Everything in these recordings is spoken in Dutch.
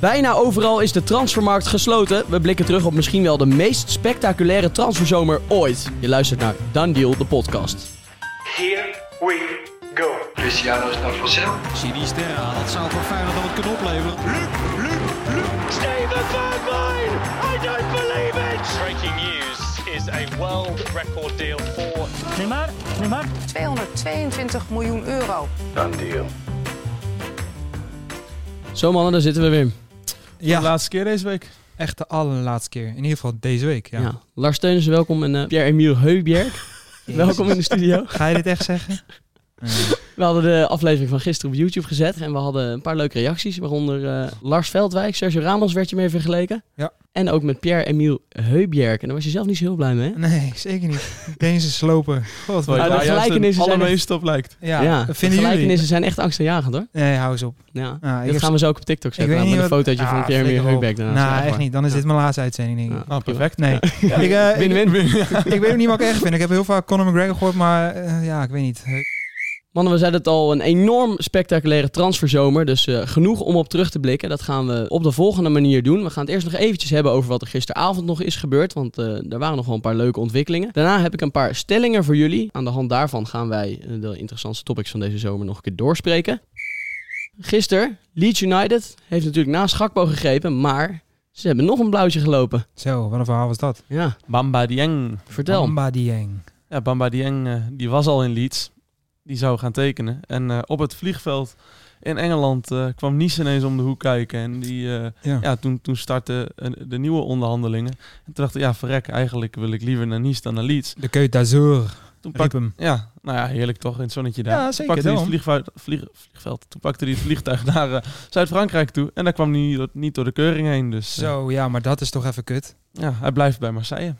Bijna overal is de transfermarkt gesloten. We blikken terug op misschien wel de meest spectaculaire transferzomer ooit. Je luistert naar Done Deal, de podcast. Here we go. Cristiano is naar Vassel. Sinisterra, dat zou voor Feyenoord dan het kunnen opleveren. Steven Bergwijn! I don't believe it! Breaking news is a world record deal for Neymar, Neymar. 222 miljoen euro. Done deal. Zo mannen, daar zitten we weer. Ja, De laatste keer deze week. echt de allerlaatste keer. In ieder geval deze week. Ja. Ja. Lars Teunissen, welkom. En eh, Pierre-Emile Heubjerg, welkom in de studio. Ga je dit echt zeggen? We hadden de aflevering van gisteren op YouTube gezet. En we hadden een paar leuke reacties. Waaronder eh, Lars Veldwijk, Sergio Ramos werd je mee vergeleken. Ja. En ook met Pierre-Emile Heubjerg. En daar was je zelf niet zo heel blij mee. hè? nee, zeker niet. Deze slopen. God, wat Ja, de gelijkenissen het zijn allermeest op lijkt. Ja, Ja, de vinden jullie? gelijkenissen zijn echt angstaanjagend hoor. Nee, hou eens op. Ja. Dat gaan we zo ook op TikTok Ik zetten. weet Met een fotootje van Ah, Pierre-Emile. Heubjerg. daarnaast. Nou, Echt echt niet. Dan is Ja. dit mijn laatste uitzending, denk ik. Oh, perfect. Nee. ik, eh, Win-win. ik weet ook niet wat ik erg vind. Ik heb heel vaak Conor McGregor gehoord, maar eh, ja, ik weet niet. Mannen, we zeiden het al, een enorm spectaculaire transferzomer. Dus eh, genoeg om op terug te blikken. Dat gaan we op de volgende manier doen. We gaan het eerst nog eventjes hebben over wat er gisteravond nog is gebeurd. Want eh er waren nog wel een paar leuke ontwikkelingen. Daarna heb ik een paar stellingen voor jullie. Aan de hand daarvan gaan wij eh, de interessantste topics van deze zomer nog een keer doorspreken. Gisteren, Leeds United heeft natuurlijk naast Gakpo gegrepen, maar ze hebben nog een blauwtje gelopen. Zo, wat een verhaal was dat? Ja, Bamba Dieng. vertel. Bamba Dieng. Ja, Bamba Dieng die was al in Leeds. Die zou gaan tekenen. En eh, op het vliegveld in Engeland eh, kwam Nice ineens om de hoek kijken. En die, eh, Ja. ja, toen, toen startten de nieuwe onderhandelingen. En toen dacht ik, ja, verrek, eigenlijk wil ik liever naar Nice dan naar Leeds. De Keut d'Azur. Toen pak, hem. ja, nou ja, heerlijk toch, in het zonnetje daar. Ja, Toen zeker, pakte hij het vliegveld, vlieg, vliegveld. Toen pakte hij het vliegtuig naar Zuid-Frankrijk toe. En daar kwam hij niet, door- niet door de keuring heen. Dus Zo, ja, maar dat is toch even kut. ja, hij blijft bij Marseille.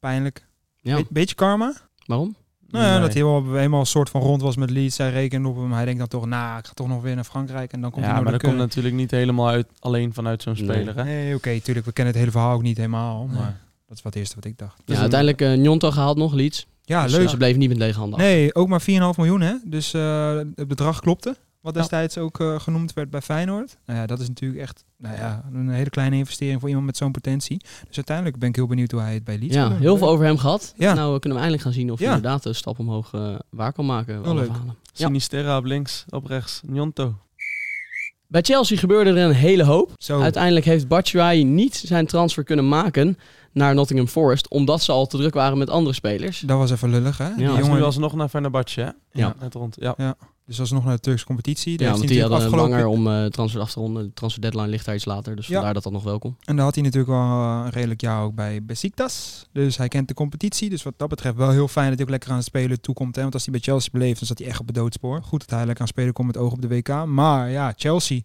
Pijnlijk. Ja, Be- beetje karma. waarom? Nou ja, Nee. dat hij wel eenmaal een soort van rond was met Leeds. Zij rekenen op hem. Hij denkt dan toch, nou, ik ga toch nog weer naar Frankrijk. En dan komt ja, hij maar dat komt natuurlijk niet helemaal uit, alleen vanuit zo'n Nee. speler. Hè? Nee, oké, tuurlijk. We kennen het hele verhaal ook niet helemaal. Nee. Maar dat is wat het eerste wat ik dacht. Ja, uiteindelijk eh Njonto gehaald nog, Leeds. Ja, Dus, leuk. eh, Ze bleven niet met lege handen. Nee, ook maar 4,5 miljoen, hè. Dus eh, het bedrag klopte. Wat Ja. destijds ook eh, genoemd werd bij Feyenoord. Nou ja, dat is natuurlijk echt nou ja, een hele kleine investering voor iemand met zo'n potentie. Dus uiteindelijk ben ik heel benieuwd hoe hij het bij Leeds Ja, gaat doen. heel veel over hem gehad. Ja. Nou, we kunnen we eindelijk gaan zien of hij Ja. inderdaad een stap omhoog eh, waar kan maken. Alle leuk. Ja. Sinisterra op links, op rechts, Njonto. Bij Chelsea gebeurde er een hele hoop. Zo, Uiteindelijk heeft Batshuayi niet zijn transfer kunnen maken naar Nottingham Forest, omdat ze al te druk waren met andere spelers. dat was even lullig, hè. Die Ja. Is jongen, nu alsnog naar Fenerbahce, hè? Ja. Net rond. Ja. Dus alsnog naar de Turkse competitie. Daar Ja, want die hadden natuurlijk langer afgelopen- om eh transfer af te ronden. De transfer deadline ligt daar iets later, dus Ja. vandaar dat dat nog welkom. En daar had hij natuurlijk wel eh, een redelijk jaar ook bij Besiktas. Dus hij kent de competitie. Dus wat dat betreft wel heel fijn dat hij ook lekker aan het spelen toekomt. Hè? Want als hij bij Chelsea bleef, dan zat hij echt op het doodspoor. Goed dat hij lekker aan het spelen komt met oog op de WK. Maar ja, Chelsea,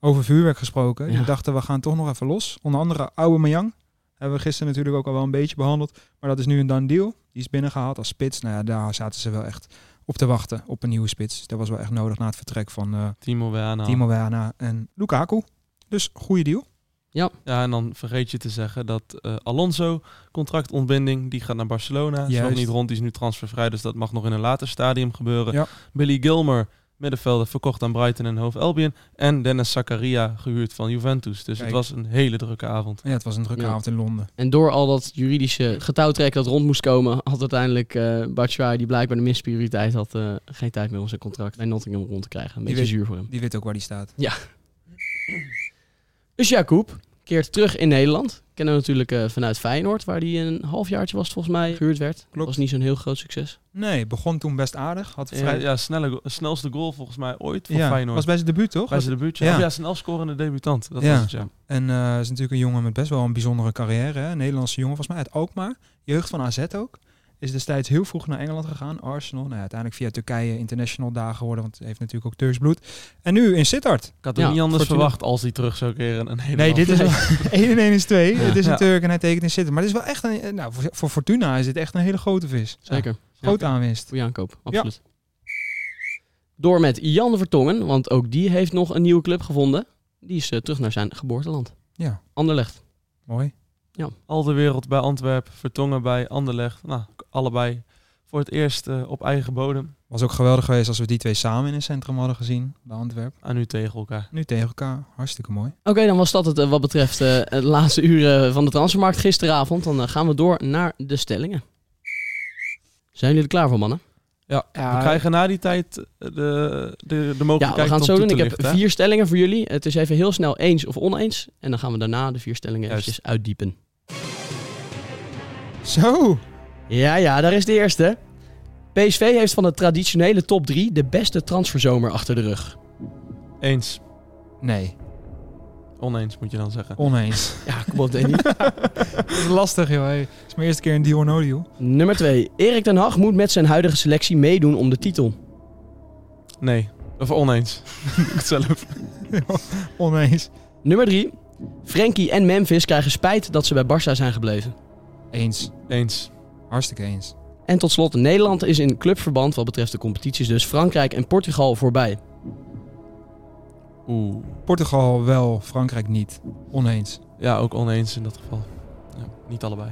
over vuurwerk gesproken. Ja. Die dachten, we gaan toch nog even los. Onder andere Aubameyang. Hebben we gisteren natuurlijk ook al wel een beetje behandeld. Maar dat is nu een done deal. Die is binnengehaald als spits. Nou ja, daar zaten ze wel echt op te wachten. Op een nieuwe spits. Dat was wel echt nodig na het vertrek van eh, Timo Werner. Timo Werner en Lukaku. Dus goede deal. Ja, en dan vergeet je te zeggen dat eh, Alonso, contractontbinding, die gaat naar Barcelona. Is nog Juist. niet rond, die is nu transfervrij, dus dat mag nog in een later stadium gebeuren. Ja. Billy Gilmer, middenvelder, verkocht aan Brighton en Hove Albion. En Dennis Zakaria, gehuurd van Juventus. Dus Kijk. het was een hele drukke avond. Ja, het was een drukke Ja. avond in Londen. En door al dat juridische getouwtrek dat rond moest komen, had uiteindelijk eh Batshuayi, die blijkbaar de minste prioriteit had, eh, geen tijd meer om zijn contract bij Nottingham rond te krijgen. Een Die beetje weet- zuur voor hem. Die weet ook waar die staat. Dus Jacob keert terug in Nederland. Kennen we natuurlijk eh, vanuit Feyenoord, waar hij een halfjaartje was het volgens mij gehuurd werd. Klopt. Was niet zo'n heel groot succes. Nee, begon toen best aardig. Had Ja, vrij... ja snelle, snelste goal volgens mij ooit voor Ja, Feyenoord. was bij zijn debuut, toch? bij zijn debuutje. Ja. Ja, ja snel scorende debutant. Dat Ja. was het, ja. En eh is natuurlijk een jongen met best wel een bijzondere carrière. Hè? Een Nederlandse jongen, volgens mij uit Alkmaar. Jeugd van AZ ook. Is destijds heel vroeg naar Engeland gegaan, Arsenal. Nou, ja, uiteindelijk via Turkije international daar geworden, want hij heeft natuurlijk ook Turks bloed. En nu in Sittard. Ik had Ja, het niet anders Fortuna. verwacht als hij terug zou keren. Een hele Nee, dit is wel 1 en 1 is 2. Het is een Ja. Turk en hij tekent in Sittard. Maar dit is wel echt een, nou, voor, voor Fortuna is dit echt een hele grote vis. Zeker. Grote aanwinst. Goeie aankoop, absoluut. Door met Jan Vertongen, want ook die heeft nog een nieuwe club gevonden. Die is eh, terug naar zijn geboorteland. Ja, Anderlecht. mooi. Al de wereld bij Antwerpen, Vertongen bij Anderlecht. Nou, allebei voor het eerst eh, op eigen bodem. Was ook geweldig geweest als we die twee samen in een centrum hadden gezien. Bij Antwerpen. En nu tegen elkaar. Nu tegen elkaar. Hartstikke mooi. Oké, dan was dat het eh, wat betreft eh, de laatste uren van de transfermarkt gisteravond. Dan gaan we door naar de stellingen. Zijn jullie er klaar voor, mannen? Ja, Ja, we krijgen na die tijd de, de, de Ja, mogelijkheid we gaan het om zo doen. Ik heb hè? vier stellingen voor jullie. Het is even heel snel eens of oneens. En dan gaan we daarna de vier stellingen Juist. eventjes uitdiepen. Zo! Ja, ja, daar is de eerste. PSV heeft van de traditionele top 3 de beste transferzomer achter de rug. Eens. Nee, Oneens moet je dan zeggen. oneens. Ja, kom op, Danny. Dat is lastig, joh. Het is mijn eerste keer een deal or no deal. Nummer 2. Erik ten Hag moet met zijn huidige selectie meedoen om de titel. Nee. Of oneens. Ik zelf. Oneens. Nummer 3. Frenkie en Memphis krijgen spijt dat ze bij Barça zijn gebleven. Eens. Eens. Hartstikke eens. En tot slot, Nederland is in clubverband wat betreft de competities dus Frankrijk en Portugal voorbij. Oeh. Portugal wel, Frankrijk niet. Oneens. Ja, ook oneens in dat geval. Ja, niet allebei.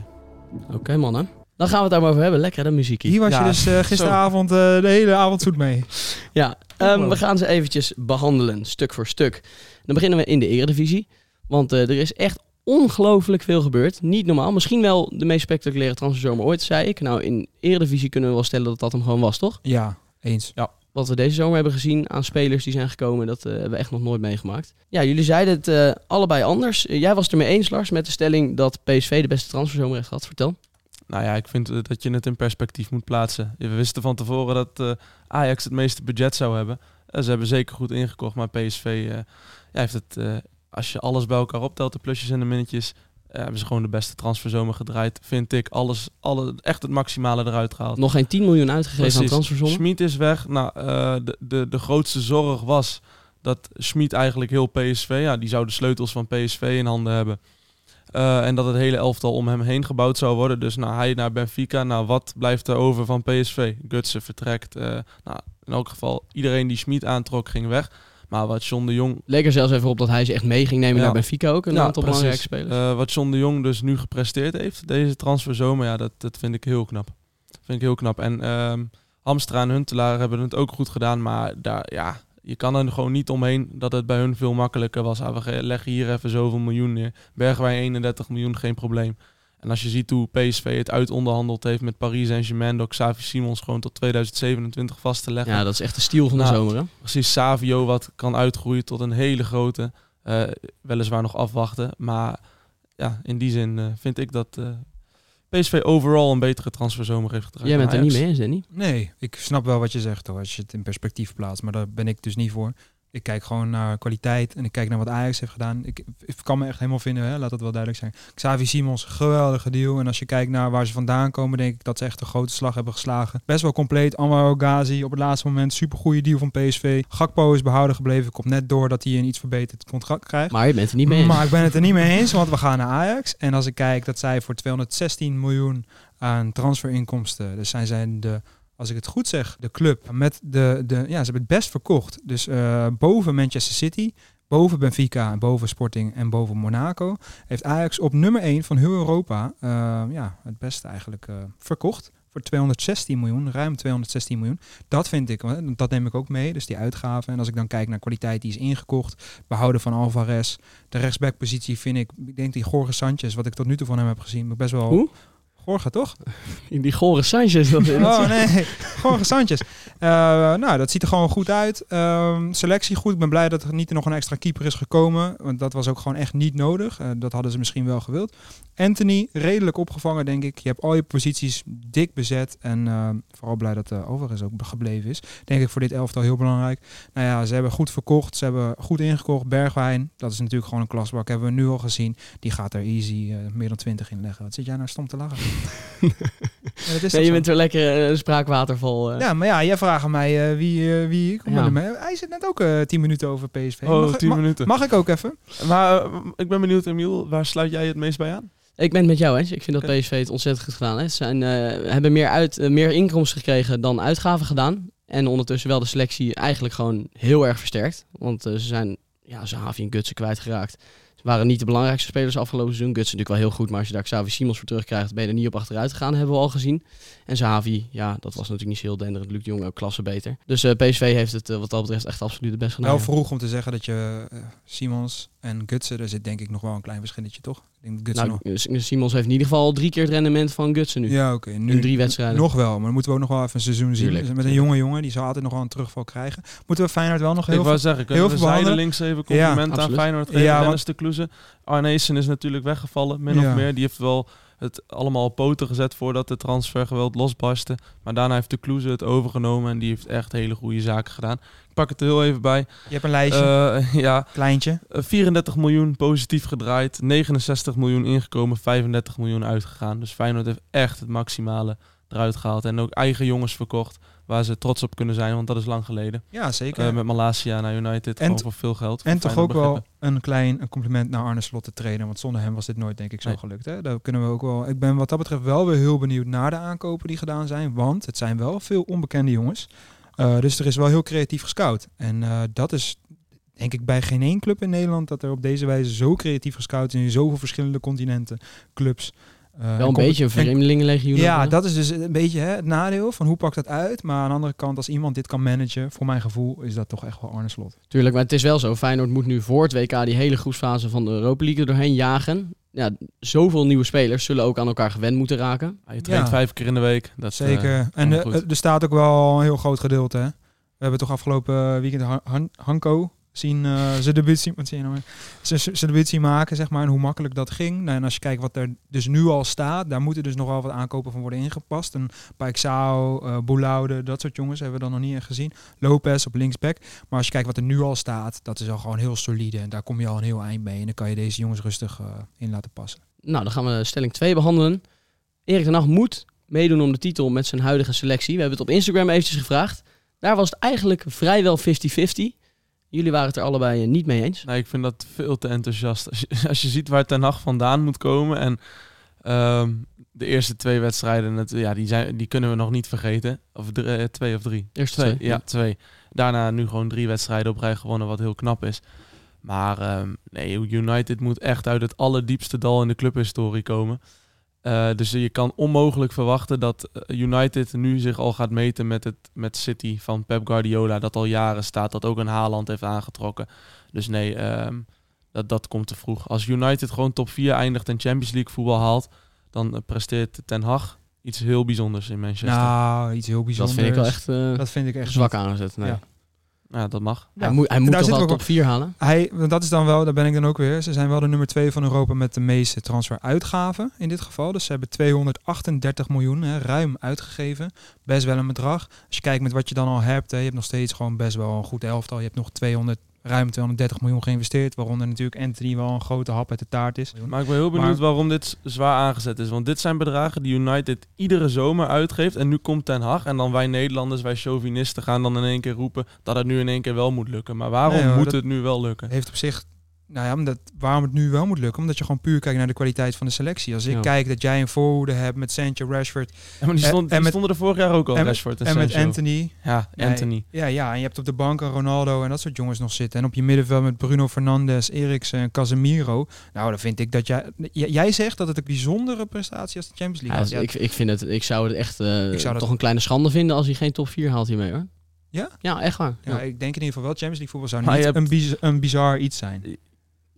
Oké mannen. Dan gaan we het daar maar over hebben. Lekker, de muziekie. Hier was Ja, je dus eh, gisteravond eh, de hele avond zoet mee. Ja, ehm, we gaan ze eventjes behandelen, stuk voor stuk. Dan beginnen we in de eredivisie. Want eh, er is echt ongelooflijk veel gebeurd. Niet normaal. Misschien wel de meest spectaculaire transferzomer ooit, zei ik. Nou, in eredivisie kunnen we wel stellen dat dat hem gewoon was, toch? Ja, eens. Wat we deze zomer hebben gezien aan spelers die zijn gekomen, dat eh, hebben we echt nog nooit meegemaakt. Ja, jullie zeiden het eh, allebei anders. Eh, jij was het ermee eens, Lars, met de stelling dat PSV de beste transferzomer heeft gehad. Vertel. Nou ja, ik vind dat je het in perspectief moet plaatsen. We wisten van tevoren dat eh, Ajax het meeste budget zou hebben. Ze hebben zeker goed ingekocht, maar PSV eh, ja, heeft het, eh, als je alles bij elkaar optelt, de plusjes en de minnetjes, eh, hebben ze gewoon de beste transferzomer gedraaid. Vind ik alles, alle, echt het maximale eruit gehaald. Nog geen 10 miljoen uitgegeven aan transferzomer. Schmid is weg. Nou, eh, de, de, de grootste zorg was dat Schmid eigenlijk heel PSV, ja, die zou de sleutels van PSV in handen hebben. Eh, en dat het hele elftal om hem heen gebouwd zou worden. Dus nou, hij naar Benfica. Nou, wat blijft er over van PSV? Gutsen vertrekt. nou, in elk geval, iedereen die Schmid aantrok, ging weg. Maar wat John de Jong Leek er zelfs even op dat hij ze echt mee ging nemen Ja. naar Benfica ook. Een Ja, aantal precies. belangrijke spelers. Eh, wat John de Jong dus nu gepresteerd heeft, deze transferzomer, ja, dat, dat vind ik heel knap. Vind ik heel knap. En ehm Hamstra en Huntelaar hebben het ook goed gedaan, maar daar, ja, je kan er gewoon niet omheen dat het bij hun veel makkelijker was. Ah, we ge- leggen hier even zoveel miljoen neer. Bergwijn 31 miljoen, geen probleem. En als je ziet hoe PSV het uitonderhandeld heeft met Paris Saint-Germain, door Xavi Simons gewoon tot 2027 vast te leggen. ja, dat is echt de stiel van de Nou, zomer. Hè? Precies, Savio wat kan uitgroeien tot een hele grote. eh, weliswaar nog afwachten. Maar ja, in die zin eh, vind ik dat eh, PSV overal een betere transferzomer heeft gedraaid. Jij bent er niet mee eens, Danny? Nee, ik snap wel wat je zegt hoor, als je het in perspectief plaatst. Maar daar ben ik dus niet voor. Ik kijk gewoon naar kwaliteit en ik kijk naar wat Ajax heeft gedaan. Ik, ik kan me echt helemaal vinden, hè? laat dat wel duidelijk zijn. Xavi Simons, geweldige deal. En als je kijkt naar waar ze vandaan komen, denk ik dat ze echt een grote slag hebben geslagen. Best wel compleet. Anwar Ghazi op het laatste moment, super goede deal van PSV. Gakpo is behouden gebleven. Komt net door dat hij een iets verbeterd contract krijgt. Maar je bent er niet mee eens. Maar ik ben het er niet mee eens, want we gaan naar Ajax. En als ik kijk dat zij voor 216 miljoen aan transferinkomsten, dus zijn zij de, als ik het goed zeg, de club met de, de ja, ze hebben het best verkocht. Dus eh, boven Manchester City, boven Benfica, boven Sporting en boven Monaco, heeft Ajax op nummer 1 van heel Europa eh, ja, het beste eigenlijk eh, verkocht. Voor 216 miljoen, ruim 216 miljoen. Dat vind ik, dat neem ik ook mee, dus die uitgaven. En als ik dan kijk naar kwaliteit die is ingekocht, behouden van Alvarez. De rechtsbackpositie vind ik, ik denk die Jorge Sanchez, wat ik tot nu toe van hem heb gezien, best wel... Jorge, toch? Die gore Sanchez. Dat Oh nee, Jorge Sanchez. Eh, nou, dat ziet er gewoon goed uit. Ehm, selectie goed. Ik ben blij dat er niet nog een extra keeper is gekomen. Want dat was ook gewoon echt niet nodig. Eh, dat hadden ze misschien wel gewild. Anthony, redelijk opgevangen denk ik. Je hebt al je posities dik bezet. En ehm, vooral blij dat de Alvarez ook gebleven is. Denk ik voor dit elftal heel belangrijk. Nou ja, ze hebben goed verkocht. Ze hebben goed ingekocht. Bergwijn, dat is natuurlijk gewoon een klasbak. Hebben we nu al gezien. Die gaat er easy eh, meer dan 20 in leggen. Wat zit jij nou stom te lachen? Ja, dat is Nee, je zo? bent weer lekker eh, een spraakwaterval. eh. Ja, maar ja, jij vraagt aan mij eh, wie, eh, wie ik kom Ja. met. Hij zit net ook eh 10 minuten over PSV. Oh, mag, 10 ma- minuten. mag ik ook even? Maar eh, ik ben benieuwd, Emiel, waar sluit jij het meest bij aan? Ik ben het met jou eens. Ik vind dat. PSV het ontzettend goed gedaan heeft. Ze zijn, eh, hebben meer, uit, eh, meer inkomsten gekregen dan uitgaven gedaan. En ondertussen wel de selectie eigenlijk gewoon heel erg versterkt. Want eh, ze zijn ja, Zahavi en Gutsen kwijtgeraakt. Ze waren niet de belangrijkste spelers afgelopen seizoen. Guts is natuurlijk wel heel goed, maar als je daar Xavi Simons voor terugkrijgt, ben je er niet op achteruit gegaan, hebben we al gezien. En Zavi, ja, dat was natuurlijk niet zo heel denderend. Luc de Jong ook klasse beter. Dus eh, PSV heeft het eh, wat dat betreft echt absoluut het best gedaan. Wel ja. vroeg om te zeggen dat je eh, Simons en Gutsen, er zit denk ik nog wel een klein verschilletje, toch? Ik denk Nou, nog... Simons heeft in ieder geval al drie keer het rendement van Gutsen nu. Ja, oké. nu in drie wedstrijden. Nog wel, maar dan moeten we ook nog wel even een seizoen zien. Tuurlijk, Dus met een jonge jongen, die zal altijd nog wel een terugval krijgen. Moeten we Feyenoord wel nog heel Ik wou veel... zeggen, kunnen heel we veel zijdelings even complimenten aan absoluut. Feyenoord geven. Ja, Dennis want- de Arnezen is natuurlijk weggevallen, min Ja. of meer. Die heeft wel het allemaal op poten gezet voordat de transfergeweld losbarstte. Maar daarna heeft de Kloeze het overgenomen en die heeft echt hele goede zaken gedaan. Ik pak het er heel even bij. Je hebt een lijstje, Eh, ja, kleintje. eh, 34 miljoen positief gedraaid, 69 miljoen ingekomen, 35 miljoen uitgegaan. Dus Feyenoord heeft echt het maximale eruit gehaald. En ook eigen jongens verkocht, waar ze trots op kunnen zijn, want dat is lang geleden. Ja, zeker. Eh, met Malasia naar United, En voor veel geld. En toch ook wel een klein een compliment naar Arne Slot, de trainer. Want zonder hem was dit nooit, denk ik, zo Nee. gelukt. Hè? Daar kunnen we ook wel. Ik ben wat dat betreft wel weer heel benieuwd naar de aankopen die gedaan zijn. Want het zijn wel veel onbekende jongens. Eh, dus er is wel heel creatief gescout. En eh, dat is denk ik bij geen één club in Nederland dat er op deze wijze zo creatief gescout is in zoveel verschillende continenten, clubs. Eh, Wel een beetje een en- vreemdelingenlegioen. Ja, dat is dus een beetje hè, het nadeel van hoe pakt dat uit. Maar aan de andere kant, als iemand dit kan managen, voor mijn gevoel, is dat toch echt wel Arne Slot. Tuurlijk, maar het is wel zo. Feyenoord moet nu voor het WK die hele groepsfase van de Europa League er doorheen jagen. Ja, zoveel nieuwe spelers zullen ook aan elkaar gewend moeten raken. Ja, je traint Ja. vijf keer in de week. Dat, eh, Zeker. en eh, er staat ook wel een heel groot gedeelte. Hè? We hebben toch afgelopen weekend Han- Hanko zien eh, zijn debuut zien, wat nou zien maken, zeg maar, en hoe makkelijk dat ging. Nou, en als je kijkt wat er dus nu al staat, daar moeten dus nog wel wat aankopen van worden ingepast. Een Paixao, eh Boulaude, dat soort jongens hebben we dan nog niet echt gezien. Lopez op linksback. Maar als je kijkt wat er nu al staat, dat is al gewoon heel solide. En daar kom je al een heel eind mee. En dan kan je deze jongens rustig eh, in laten passen. Nou, dan gaan we stelling 2 behandelen. Erik ten Hag moet meedoen om de titel met zijn huidige selectie. We hebben het op Instagram eventjes gevraagd. Daar was het eigenlijk vrijwel 50-50. Jullie waren het er allebei eh, niet mee eens. Nee, ik vind dat veel te enthousiast. Als je, als je ziet waar Ten Hag vandaan moet komen en ehm, de eerste twee wedstrijden, het, ja, die, zijn, die kunnen we nog niet vergeten. Of drie- eh, twee of drie? Eerste twee. twee, Ja, twee. Daarna nu gewoon drie wedstrijden op rij gewonnen, wat heel knap is. Maar ehm, nee, United moet echt uit het allerdiepste dal in de clubhistorie komen. Eh, dus je kan onmogelijk verwachten dat eh, United nu zich al gaat meten met, het, met City van Pep Guardiola. Dat al jaren staat, dat ook een Haaland heeft aangetrokken. Dus nee, ehm, dat, dat komt te vroeg. Als United gewoon top 4 eindigt en Champions League voetbal haalt, dan eh, presteert Ten Hag iets heel bijzonders in Manchester. Nou, iets heel Dat bijzonders. vind ik wel echt eh, Dat vind ik echt zwak aangezet. Nee. Ja. Ja, dat mag. Hij moet, hij moet daar wel top 4 halen. Hij, dat is dan wel, daar ben ik dan ook weer. Ze zijn wel de nummer 2 van Europa met de meeste transferuitgaven in dit geval. Dus ze hebben 238 miljoen hè, ruim uitgegeven. Best wel een bedrag. Als je kijkt met wat je dan al hebt, hè, je hebt nog steeds gewoon best wel een goed elftal. Je hebt nog 200, ruim 230 miljoen geïnvesteerd. Waaronder natuurlijk Anthony wel een grote hap uit de taart is. Maar ik ben heel benieuwd Maar- waarom dit zwaar aangezet is. Want dit zijn bedragen die United iedere zomer uitgeeft. En nu komt Ten Hag. En dan wij Nederlanders, wij chauvinisten, gaan dan in één keer roepen dat het nu in één keer wel moet lukken. Maar waarom Nee, hoor, moet het nu wel lukken? heeft op zich. Nou ja, omdat, waarom het nu wel moet lukken? Omdat je gewoon puur kijkt naar de kwaliteit van de selectie. Als ik Ja. kijk dat jij een voorhoede hebt met Sancho, Rashford Ja, maar die, En- stond, en die met- stonden er vorig jaar ook al, en Rashford en, en met. Anthony. Ja, Nee, Anthony. Ja, ja, en je hebt op de bank een Ronaldo en dat soort jongens nog zitten. En op je middenveld met Bruno Fernandes, Eriksen en Casemiro. Nou, dan vind ik dat jij... Jij zegt dat het een bijzondere prestatie als de Champions League Ja, is. Ja, ik, ik, vind het, ik zou het echt eh, Ik zou dat- toch een kleine schande vinden als hij geen top 4 haalt hiermee hoor. Ja? Ja, echt waar. ja, Ja. ik denk in ieder geval wel Champions League voetbal zou Maar niet je hebt- een, een bizar iets zijn.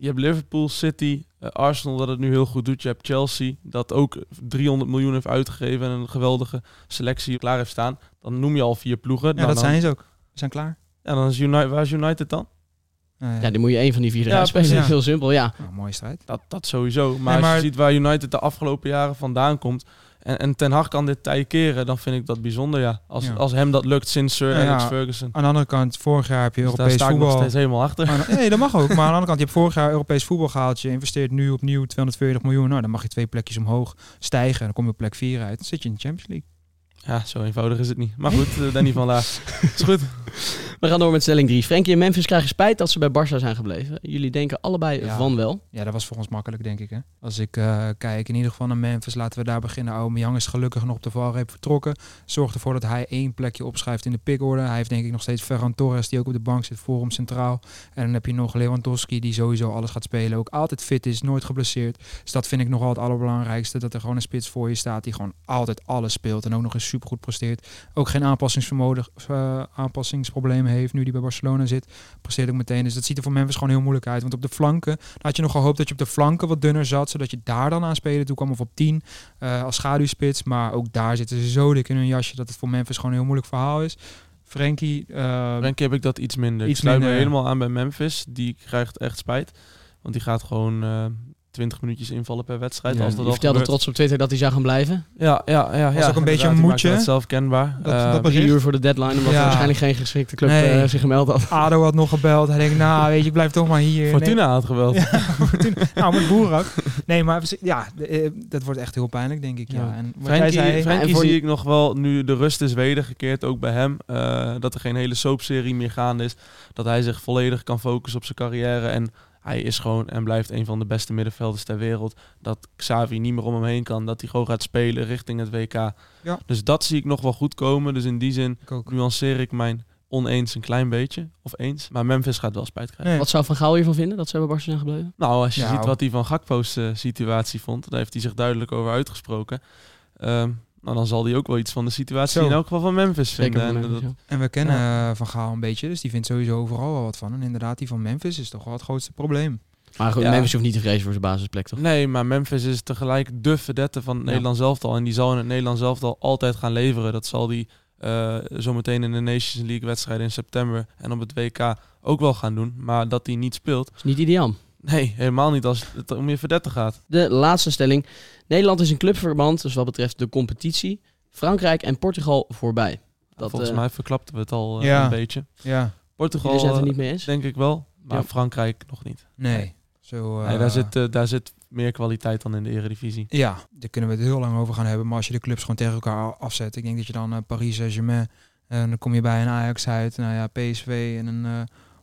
Je hebt Liverpool, City, eh, Arsenal dat het nu heel goed doet. Je hebt Chelsea dat ook 300 miljoen heeft uitgegeven en een geweldige selectie klaar heeft staan. Dan noem je al vier ploegen. Ja, Nou, dat dan, zijn ze ook. We zijn klaar. Ja, dan is United, waar is United dan? Nou, Ja, die moet je één van die vier Ja, spelen. precies. Heel simpel, ja. nou, mooie strijd. Dat, dat sowieso. Maar, Nee, als maar- je ziet waar United de afgelopen jaren vandaan komt. En, en Ten Hag kan dit tij keren, dan vind ik dat bijzonder, ja. Als, Ja. als hem dat lukt sinds Sir Ja, Alex. Ferguson. Aan de andere kant, vorig jaar heb je Dus daar Europees sta ik nog voetbal... steeds helemaal achter. Maar, nee, dat mag ook. Maar aan de andere kant, je hebt vorig jaar Europees voetbal gehaald. Je investeert nu opnieuw 240 miljoen. Nou, dan mag je twee plekjes omhoog stijgen. Dan kom je op plek 4 uit. Dan zit je in de Champions League. Ja, zo eenvoudig is het niet. Maar goed, uh, Danny van Laar. Is goed. We gaan door met stelling 3. Frenkie en Memphis krijgen spijt dat ze bij Barça zijn gebleven. Jullie denken allebei Ja. van wel. Ja, dat was voor ons makkelijk, denk ik. Hè? Als ik eh, kijk, in ieder geval naar Memphis, laten we daar beginnen. Aubameyang is gelukkig nog op de valreep vertrokken. Zorgt ervoor dat hij één plekje opschrijft in de pickorde. Hij heeft denk ik nog steeds Ferran Torres, die ook op de bank zit, voor hem centraal. En dan heb je nog Lewandowski, die sowieso alles gaat spelen. Ook altijd fit is, nooit geblesseerd. Dus dat vind ik nogal het allerbelangrijkste. Dat er gewoon een spits voor je staat die gewoon altijd alles speelt. En ook nog eens supergoed presteert. Ook geen aanpassingsvermogen, eh, aanpassingsproblemen heeft nu die bij Barcelona zit. Presteert ook meteen. Dus dat ziet er voor Memphis gewoon heel moeilijk uit. Want op de flanken had je nog gehoopt dat je op de flanken wat dunner zat. Zodat je daar dan aan spelen toe kwam. Of op 10 eh, als schaduwspits. Maar ook daar zitten ze zo dik in hun jasje dat het voor Memphis gewoon een heel moeilijk verhaal is. Frenkie, eh, Frenkie heb ik dat iets minder. Iets ik sluit minder, me helemaal aan bij Memphis. Die krijgt echt spijt. Want die gaat gewoon 20 minuutjes invallen per wedstrijd. Ja, als je dat al vertelde gebeurt. trots op Twitter dat hij zou gaan blijven. Ja, ja, ja. Was ja, ook een beetje een moedje. dat zelf kenbaar. Dat- Eh, dat Drie uur voor de deadline, omdat Ja. er waarschijnlijk geen geschikte club Nee. eh, zich gemeld had. Ado had nog gebeld. Hij denkt, nou weet je, ik blijf toch maar hier. Fortuna had. Ja, Fortuna. nou, met Boerak. Nee, maar ja, eh, dat wordt echt heel pijnlijk, denk ik. Ja. Ja. En Frenkie, zei, voor zie ik nog wel, nu de rust is wedergekeerd, ook bij hem, eh, dat er geen hele soapserie meer gaande is. Dat hij zich volledig kan focussen op zijn carrière. En hij is gewoon en blijft een van de beste middenvelders ter wereld. Dat Xavi niet meer om hem heen kan. Dat hij gewoon gaat spelen richting het WK. Ja. Dus dat zie ik nog wel goed komen. Dus in die zin ik nuanceer ik mijn oneens een klein beetje. Of eens. Maar Memphis gaat wel spijt krijgen. Nee. Wat zou Van Gaal hiervan vinden, dat ze bij zijn gebleven? Nou, als je Ja, ziet wat hij van Gakpo's eh, situatie vond, daar heeft hij zich duidelijk over uitgesproken. Ehm, nou, dan zal hij ook wel iets van de situatie Zo. in elk geval van Memphis Zeker vinden. En Memphis, dat- ja. En we kennen eh, Van Gaal een beetje, dus die vindt sowieso overal wel wat van. En inderdaad, die van Memphis is toch wel het grootste probleem. Maar goed, Ja. Memphis hoeft niet te vrezen voor zijn basisplek, toch? Nee, maar Memphis is tegelijk de verdette van het Ja. Nederlands elftal. En die zal in het Nederlands elftal altijd gaan leveren. Dat zal die eh, zometeen in de Nations League wedstrijden in september en op het WK ook wel gaan doen. Maar dat hij niet speelt, is niet ideaal. Nee, helemaal niet als het om je verdette gaat. De laatste stelling. Nederland is een clubverband, dus wat betreft de competitie. Frankrijk en Portugal voorbij. Dat, Volgens eh, mij verklapten we het al eh, Ja. een beetje. Ja, Portugal zijn het er eh, niet mee eens? denk ik wel, maar Ja. Frankrijk nog niet. nee. Zo, eh, Nee, daar, zit, daar zit meer kwaliteit dan in de eredivisie. Ja, daar kunnen we het heel lang over gaan hebben. Maar als je de clubs gewoon tegen elkaar afzet. Ik denk dat je dan Paris Saint-Germain. En dan kom je bij een Ajax uit. Nou ja, PSV en een eh,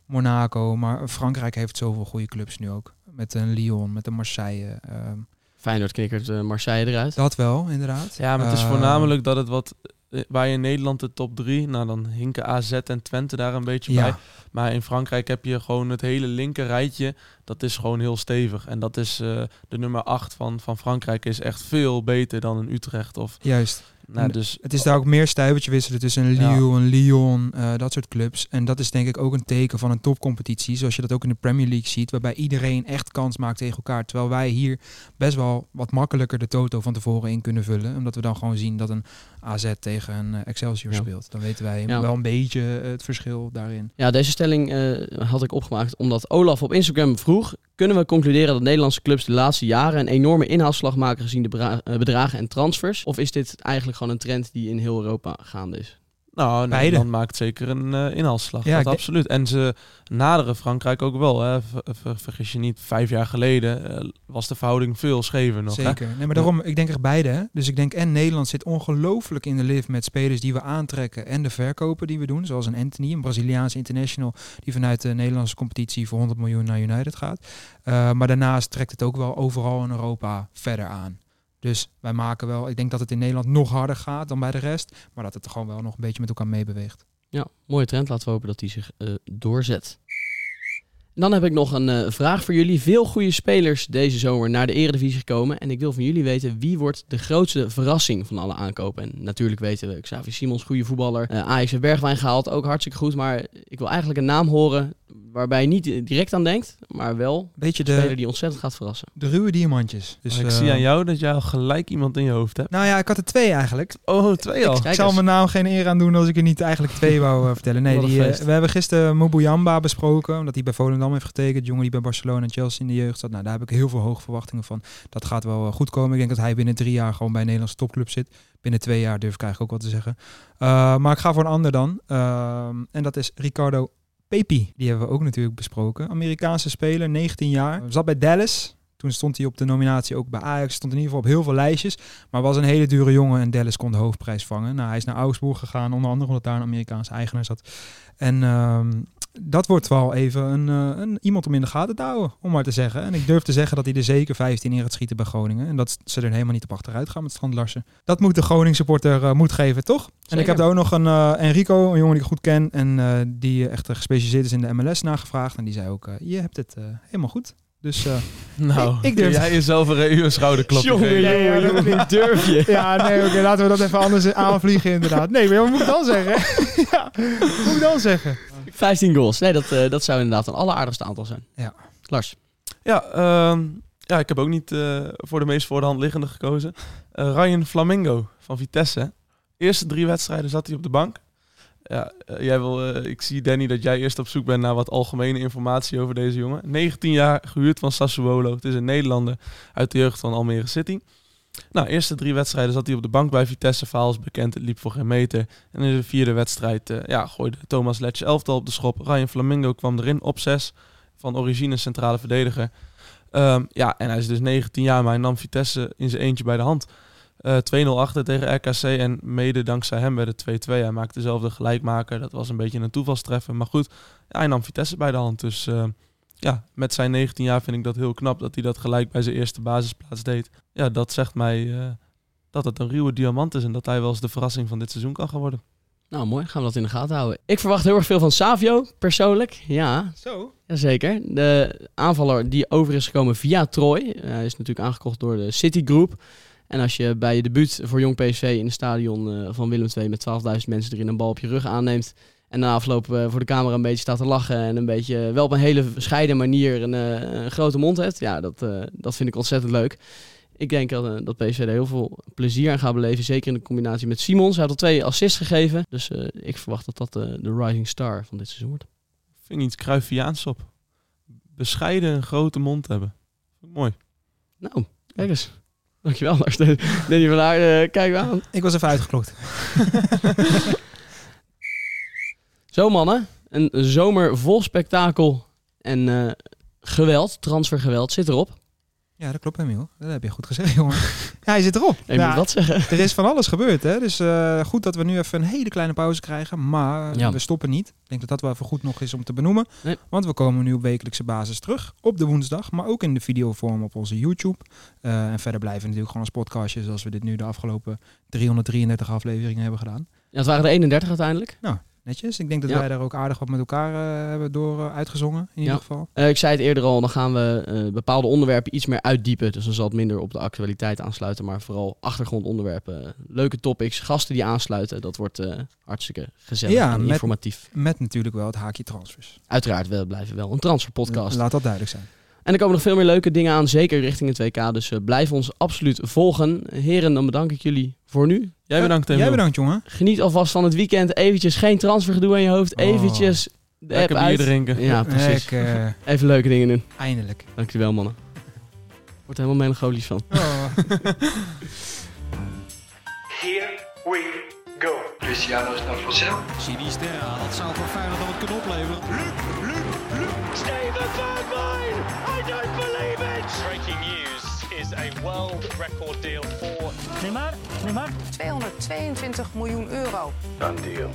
Monaco. Maar Frankrijk heeft zoveel goede clubs nu ook. Met een Lyon, met een Marseille. ehm, Feyenoord knikkert eh, Marseille eruit. dat wel, inderdaad. Ja, maar het is voornamelijk dat het wat... eh, Waar je in Nederland de top drie, nou dan hinken AZ en Twente daar een beetje bij. Maar in Frankrijk heb je gewoon het hele linker rijtje. Dat is gewoon heel stevig. En dat is eh, de nummer 8 van, van Frankrijk is echt veel beter dan een Utrecht. Of, juist. Nou, dus, Het is daar ook meer stuivertje wisselen tussen een. Lille, een Lyon, eh, dat soort clubs. En dat is denk ik ook een teken van een topcompetitie. Zoals je dat ook in de Premier League ziet. Waarbij iedereen echt kans maakt tegen elkaar. Terwijl wij hier best wel wat makkelijker de toto van tevoren in kunnen vullen. Omdat we dan gewoon zien dat een AZ tegen een eh, Excelsior Ja. speelt. Dan weten wij Ja. wel een beetje eh, het verschil daarin. Ja, deze stelling had ik opgemaakt omdat Olaf op Instagram vroeg... kunnen we concluderen dat Nederlandse clubs de laatste jaren... een enorme inhaalslag maken gezien de eh, bedragen en transfers? Of is dit eigenlijk gewoon een trend die in heel Europa gaande is? Nou. Nederland maakt zeker een eh, inhaalslag. Ja, dat absoluut. En ze naderen Frankrijk ook wel. Hè. Ver- ver- vergis je niet, vijf jaar geleden eh, was de verhouding veel schever nog. Hè? Zeker. Nee, maar daarom, ik denk echt beide. Hè? Dus ik denk en Nederland zit ongelooflijk in de lift met spelers die we aantrekken en de verkopen die we doen. Zoals een Anthony, een Braziliaanse international die vanuit de Nederlandse competitie voor 100 miljoen naar United gaat. Eh, maar daarnaast trekt het ook wel overal in Europa verder aan. Dus wij maken wel, ik denk dat het in Nederland nog harder gaat dan bij de rest. Maar dat het gewoon wel nog een beetje met elkaar meebeweegt. Ja, mooie trend. Laten we hopen dat die zich eh, doorzet. Dan heb ik nog een eh, vraag voor jullie. Veel goede spelers deze zomer naar de Eredivisie gekomen. En ik wil van jullie weten wie wordt de grootste verrassing van alle aankopen. En natuurlijk weten we Xavi Simons, goede voetballer. Eh Ajax Bergwijn gehaald, ook hartstikke goed. Maar ik wil eigenlijk een naam horen waarbij je niet direct aan denkt. Maar wel Beetje een speler de, die ontzettend gaat verrassen. de ruwe diamantjes. Dus, Maar ik eh, zie aan jou dat jij al gelijk iemand in je hoofd hebt. Nou ja, ik had er twee eigenlijk. Oh, twee al. Ik zal mijn naam geen eer aan doen als ik er niet eigenlijk twee wou eh, vertellen. Nee, die, eh, we hebben gisteren Mubuyamba besproken, omdat hij bij Volendam heeft getekend. Jongen die bij Barcelona en Chelsea in de jeugd zat. Nou, daar heb ik heel veel hoge verwachtingen van. Dat gaat wel eh, goed komen. Ik denk dat hij binnen drie jaar gewoon bij een Nederlandse topclub zit. Binnen twee jaar durf ik eigenlijk ook wat te zeggen. Uh, maar ik ga voor een ander dan. Uh, en dat is Ricardo Pepi. Die hebben we ook natuurlijk besproken. Amerikaanse speler, 19 jaar. Zat bij Dallas. Toen stond hij op de nominatie ook bij Ajax. Stond in ieder geval op heel veel lijstjes. Maar was een hele dure jongen en Dallas kon de hoofdprijs vangen. Nou, hij is naar Augsburg gegaan, onder andere omdat daar een Amerikaanse eigenaar zat. En ehm, dat wordt wel even een, eh, een, iemand om in de gaten te houden, om maar te zeggen. En ik durf te zeggen dat hij er zeker 15 in gaat schieten bij Groningen. En dat ze er helemaal niet op achteruit gaan met Strand Larsen. Dat moet de Groningen supporter moed geven, toch? En ik heb daar ook nog een eh, Enrico, een jongen die ik goed ken. En die echt gespecialiseerd is in de MLS, nagevraagd. En die zei ook, je hebt het helemaal goed. Dus eh, Nou, Ik- ik durf- kun jij jezelf een even schouderklopje Jongen, geven. jongen, jongen, dit durf je. ja, nee, oké, laten we dat even anders aanvliegen inderdaad. Nee, maar wat moet ik dan zeggen? ja, wat moet ik dan zeggen? 15 goals. Nee, dat, eh, dat zou inderdaad een alleraardigste aantal zijn. Ja. Lars. Ja, ehm, ja, ik heb ook niet eh, voor de meest voor de hand liggende gekozen. Eh, Ryan Flamingo van Vitesse. Eerste drie wedstrijden zat hij op de bank. Ja, eh, jij wil, eh, ik zie Danny dat jij eerst op zoek bent naar wat algemene informatie over deze jongen. 19 jaar gehuurd van Sassuolo. Het is een Nederlander uit de jeugd van Almere City. Nou, eerste drie wedstrijden zat hij op de bank bij Vitesse. Is bekend, het liep voor geen meter. En in de vierde wedstrijd eh, ja, gooide Thomas Letch elftal op de schop. Ryan Flamingo kwam erin op zes. Van origine centrale verdediger. Ehm, ja, en hij is dus 19 jaar, maar hij nam Vitesse in zijn eentje bij de hand. Eh 2-0 achter tegen RKC en mede dankzij hem werd het 2-2. Hij maakte dezelfde gelijkmaker. Dat was een beetje een toevalstreffer. Maar goed, ja, hij nam Vitesse bij de hand. Dus eh, ja, met zijn 19 jaar vind ik dat heel knap dat hij dat gelijk bij zijn eerste basisplaats deed. Ja, dat zegt mij eh, dat het een ruwe diamant is en dat hij wel eens de verrassing van dit seizoen kan gaan worden. Nou, mooi. Gaan we dat in de gaten houden. Ik verwacht heel erg veel van Savio, persoonlijk. Ja, Zo. Jazeker. De aanvaller die over is gekomen via Troy. eh, Hij is natuurlijk aangekocht door de City Group. En als je bij je debuut voor Jong PSV in het stadion eh, van Willem II met 12.000 mensen erin een bal op je rug aanneemt. En na afloop eh, voor de camera een beetje staat te lachen. En een beetje wel op een hele bescheiden manier een, eh, een grote mond hebt. Ja, dat, eh, dat vind ik ontzettend leuk. Ik denk dat, eh, dat PSV er heel veel plezier aan gaat beleven. Zeker in de combinatie met Simons. Hij had al twee assists gegeven. Dus eh, ik verwacht dat dat eh, de rising star van dit seizoen wordt. Vind iets Cruyffiaans op. Bescheiden een grote mond hebben. Ik Mooi. Nou, kijk eens. Dankjewel, Lars. Danny van Aarde, kijk aan. Ik was even uitgeklokt. Zo mannen, een zomer vol spektakel en eh, geweld, transfergeweld, zit erop. Ja, dat klopt, Emiel. Dat heb je goed gezegd, jongen. Ja, hij zit erop. Ik Ja, moet wat zeggen. Er is van alles gebeurd, hè. Dus eh, goed dat we nu even een hele kleine pauze krijgen. Maar Ja. we stoppen niet. Ik denk dat dat wel even goed nog is om te benoemen. Nee. Want we komen nu op wekelijkse basis terug. Op de woensdag, maar ook in de videovorm op onze YouTube. Eh, en verder blijven we natuurlijk gewoon als podcastje... zoals we dit nu de afgelopen 333 afleveringen hebben gedaan. Ja, het waren er 31 uiteindelijk. Netjes. Ik denk dat Ja. wij daar ook aardig wat met elkaar eh, hebben door eh, uitgezongen, in ieder geval. Eh, ik zei het eerder al, dan gaan we bepaalde onderwerpen iets meer uitdiepen. Dus dan zal het minder op de actualiteit aansluiten, maar vooral achtergrondonderwerpen. Leuke topics, gasten die aansluiten. Dat wordt hartstikke gezellig Ja, en met- informatief. Met natuurlijk wel het haakje transfers. Uiteraard, we blijven wel een transferpodcast. Laat dat duidelijk zijn. En er komen nog veel meer leuke dingen aan, zeker richting het WK. Dus eh, blijf ons absoluut volgen. Heren, dan bedank ik jullie voor nu. Jij bedankt, Emil. Jij bedankt, jongen. Geniet alvast van het weekend. Eventjes geen transfergedoe aan je hoofd. Oh. Eventjes de app bier uit. drinken. Ja, precies. Ik, eh, Even leuke dingen doen. eindelijk. Dankjewel, mannen. Wordt er helemaal melancholisch van. Oh. Here we go. Cristiano Snarfosel. Sinisterra, dat zou voor Feyenoord dan wat kunnen opleveren. Record deal for Neymar, Neymar. 222 miljoen euro. Done deal.